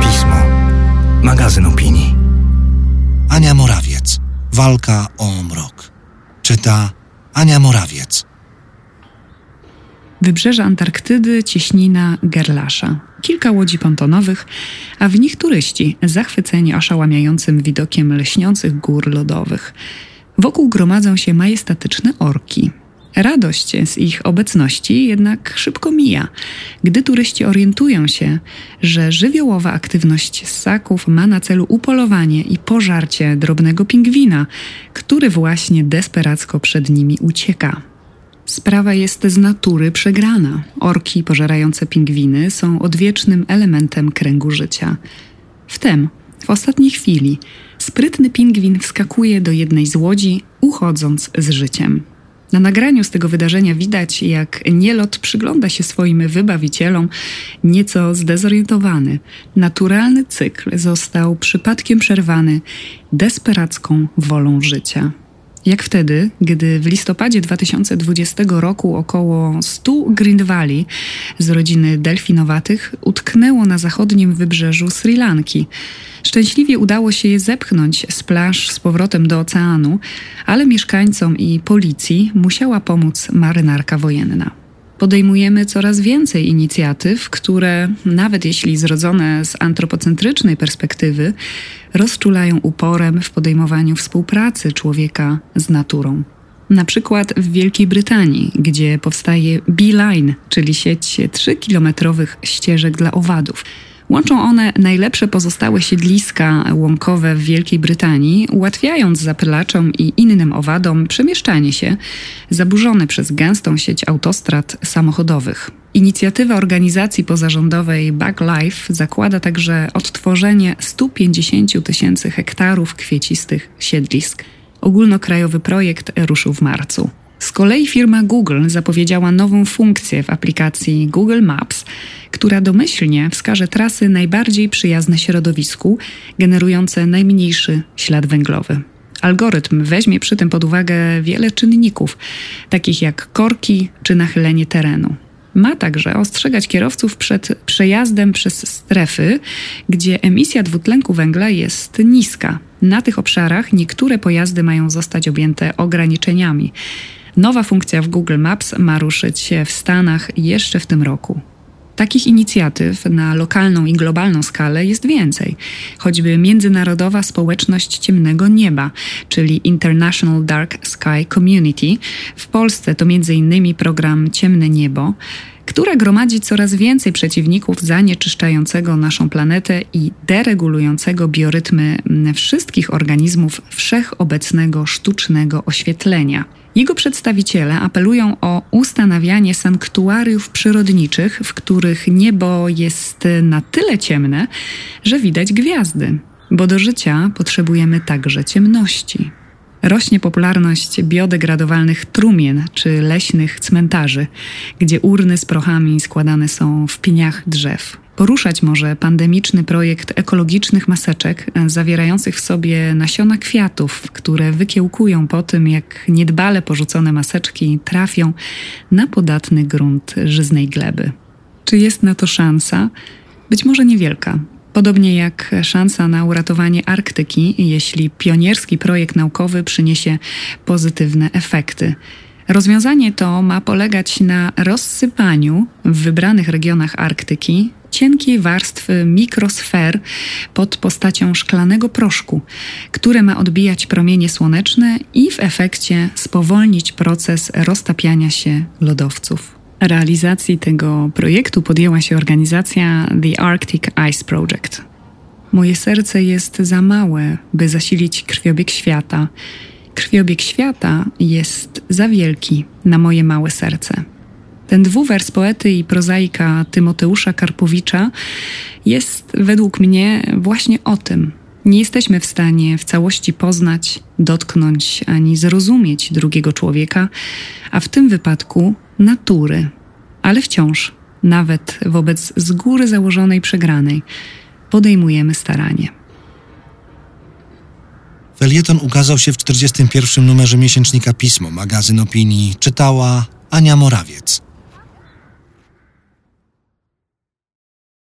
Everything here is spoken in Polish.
Pismo. Magazyn opinii. Ania Morawiec. Walka o mrok. Czyta Ania Morawiec. Wybrzeże Antarktydy, cieśnina Gerlasza. Kilka łodzi pontonowych, a w nich turyści, zachwyceni oszałamiającym widokiem leśniących gór lodowych. Wokół gromadzą się majestatyczne orki. Radość z ich obecności jednak szybko mija, gdy turyści orientują się, że żywiołowa aktywność ssaków ma na celu upolowanie i pożarcie drobnego pingwina, który właśnie desperacko przed nimi ucieka. Sprawa jest z natury przegrana. Orki pożerające pingwiny są odwiecznym elementem kręgu życia. Wtem, w ostatniej chwili, sprytny pingwin wskakuje do jednej z łodzi, uchodząc z życiem. Na nagraniu z tego wydarzenia widać, jak nielot przygląda się swoim wybawicielom, nieco zdezorientowany. Naturalny cykl został przypadkiem przerwany desperacką wolą życia. Jak wtedy, gdy w listopadzie 2020 roku około 100 Grindwali z rodziny delfinowatych utknęło na zachodnim wybrzeżu Sri Lanki. Szczęśliwie udało się je zepchnąć z plaż z powrotem do oceanu, ale mieszkańcom i policji musiała pomóc marynarka wojenna podejmujemy coraz więcej inicjatyw, które, nawet jeśli zrodzone z antropocentrycznej perspektywy, rozczulają uporem w podejmowaniu współpracy człowieka z naturą. Na przykład w Wielkiej Brytanii, gdzie powstaje Beeline, czyli sieć 3-kilometrowych ścieżek dla owadów. Łączą one najlepsze pozostałe siedliska łąkowe w Wielkiej Brytanii, ułatwiając zapylaczom i innym owadom przemieszczanie się, zaburzone przez gęstą sieć autostrad samochodowych. Inicjatywa organizacji pozarządowej Backlife zakłada także odtworzenie 150 tysięcy hektarów kwiecistych siedlisk. Ogólnokrajowy projekt ruszył w marcu. Z kolei firma Google zapowiedziała nową funkcję w aplikacji Google Maps, która domyślnie wskaże trasy najbardziej przyjazne środowisku, generujące najmniejszy ślad węglowy. Algorytm weźmie przy tym pod uwagę wiele czynników, takich jak korki czy nachylenie terenu. Ma także ostrzegać kierowców przed przejazdem przez strefy, gdzie emisja dwutlenku węgla jest niska. Na tych obszarach niektóre pojazdy mają zostać objęte ograniczeniami. Nowa funkcja w Google Maps ma ruszyć w Stanach jeszcze w tym roku. Takich inicjatyw na lokalną i globalną skalę jest więcej, choćby Międzynarodowa Społeczność Ciemnego Nieba, czyli International Dark Sky Community. W Polsce to m.in. program Ciemne Niebo, która gromadzi coraz więcej przeciwników zanieczyszczającego naszą planetę i deregulującego biorytmy wszystkich organizmów wszechobecnego sztucznego oświetlenia. Jego przedstawiciele apelują o ustanawianie sanktuariów przyrodniczych, w których niebo jest na tyle ciemne, że widać gwiazdy, bo do życia potrzebujemy także ciemności. Rośnie popularność biodegradowalnych trumien czy leśnych cmentarzy, gdzie urny z prochami składane są w pieniach drzew. Poruszać może pandemiczny projekt ekologicznych maseczek, zawierających w sobie nasiona kwiatów, które wykiełkują po tym, jak niedbale porzucone maseczki trafią na podatny grunt żyznej gleby. Czy jest na to szansa? Być może niewielka, Podobnie jak szansa na uratowanie Arktyki, jeśli pionierski projekt naukowy przyniesie pozytywne efekty. Rozwiązanie to ma polegać na rozsypaniu w wybranych regionach Arktyki cienkiej warstwy mikrosfer pod postacią szklanego proszku, które ma odbijać promienie słoneczne i w efekcie spowolnić proces roztapiania się lodowców. Realizacji tego projektu podjęła się organizacja The Arctic Ice Project. Moje serce jest za małe, by zasilić krwiobieg świata. Krwiobieg świata jest za wielki na moje małe serce. Ten dwuwers poety i prozaika Tymoteusza Karpowicza jest według mnie właśnie o tym. Nie jesteśmy w stanie w całości poznać, dotknąć ani zrozumieć drugiego człowieka, a w tym wypadku natury. Ale wciąż, nawet wobec z góry założonej przegranej, podejmujemy staranie. Felieton ukazał się w 41. numerze miesięcznika Pismo, magazyn opinii. Czytała Ania Morawiec.